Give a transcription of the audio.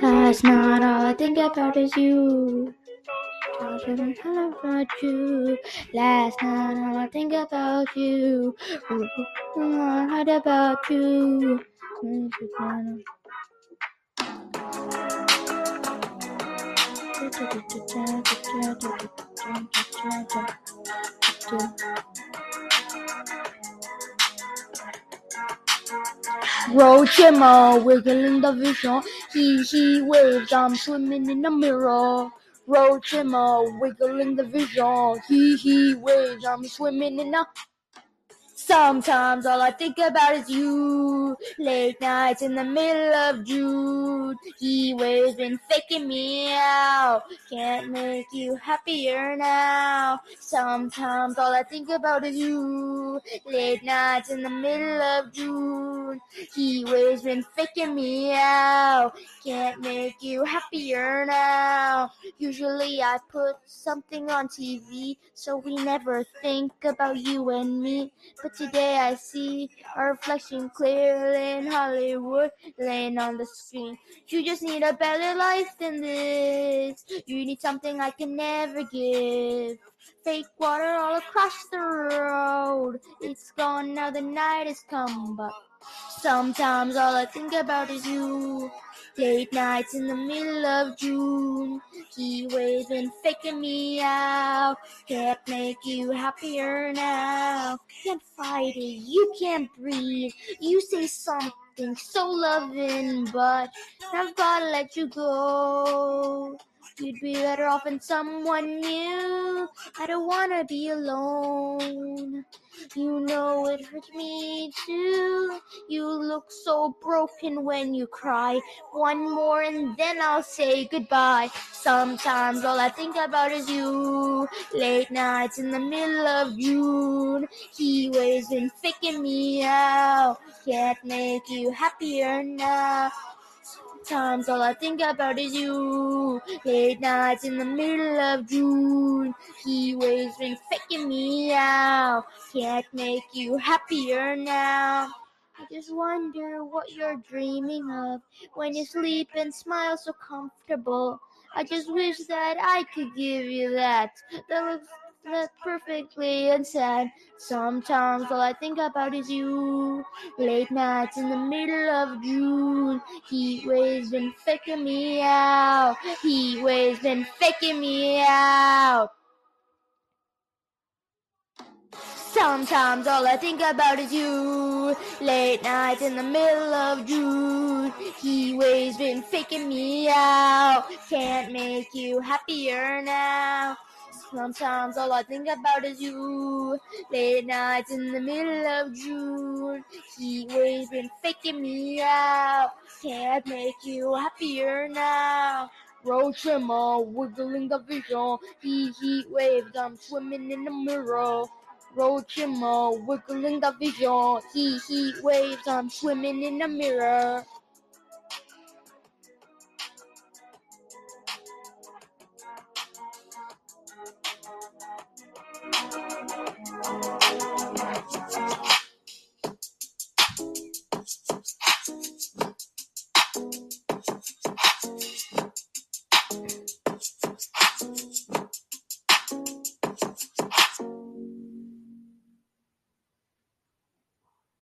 Last not all I think about is you. Talking about you. Last night all I think about you. I heard about you. Roach Emma wiggling the vision. He he waves. I'm swimming in the mirror. Roach Emma wiggling the vision. He he waves. I'm swimming in the. Sometimes all I think about is you. Late nights in the middle of June. He waves been faking me out. Can't make you happier now. Sometimes all I think about is you. Late nights in the middle of June. He waves been faking me out. Can't make you happier now. Usually I put something on TV so we never think about you and me. But today I see our reflection clearly in Hollywood laying on the screen. You just need a better life than this. You need something I can never give. Fake water all across the road. It's gone now, the night has come, but sometimes all I think about is you. Late nights in the middle of June. He waves been faking me out. Can't make you happier now. Can't fight it, you can't breathe. You say something so loving, but I've gotta let you go. You'd be better off in someone new. I don't wanna be alone. You know it hurts me too. You look so broken when you cry. One more and then I'll say goodbye. Sometimes all I think about is you. Late nights in the middle of June. He waves been faking me out. Can't make you happier now. Sometimes all I think about is you. Late nights in the middle of June. He waves been faking me out. Can't make you happier now. I just wonder what you're dreaming of when you sleep and smile so comfortable. I just wish that I could give you that. That looks perfectly unsaid. Sometimes all I think about is you. Late nights in the middle of June. Heat waves been faking me out. Heat waves been faking me out. Sometimes all I think about is you. Late nights in the middle of June. He waves been faking me out. Can't make you happier now. Sometimes all I think about is you. Late nights in the middle of June. Heat waves been faking me out. Can't make you happier now. Road trimmer, wiggling the vision. He heat waves, I'm swimming in the mirror. Road trimmer, wiggling the vision. He heat waves, I'm swimming in the mirror.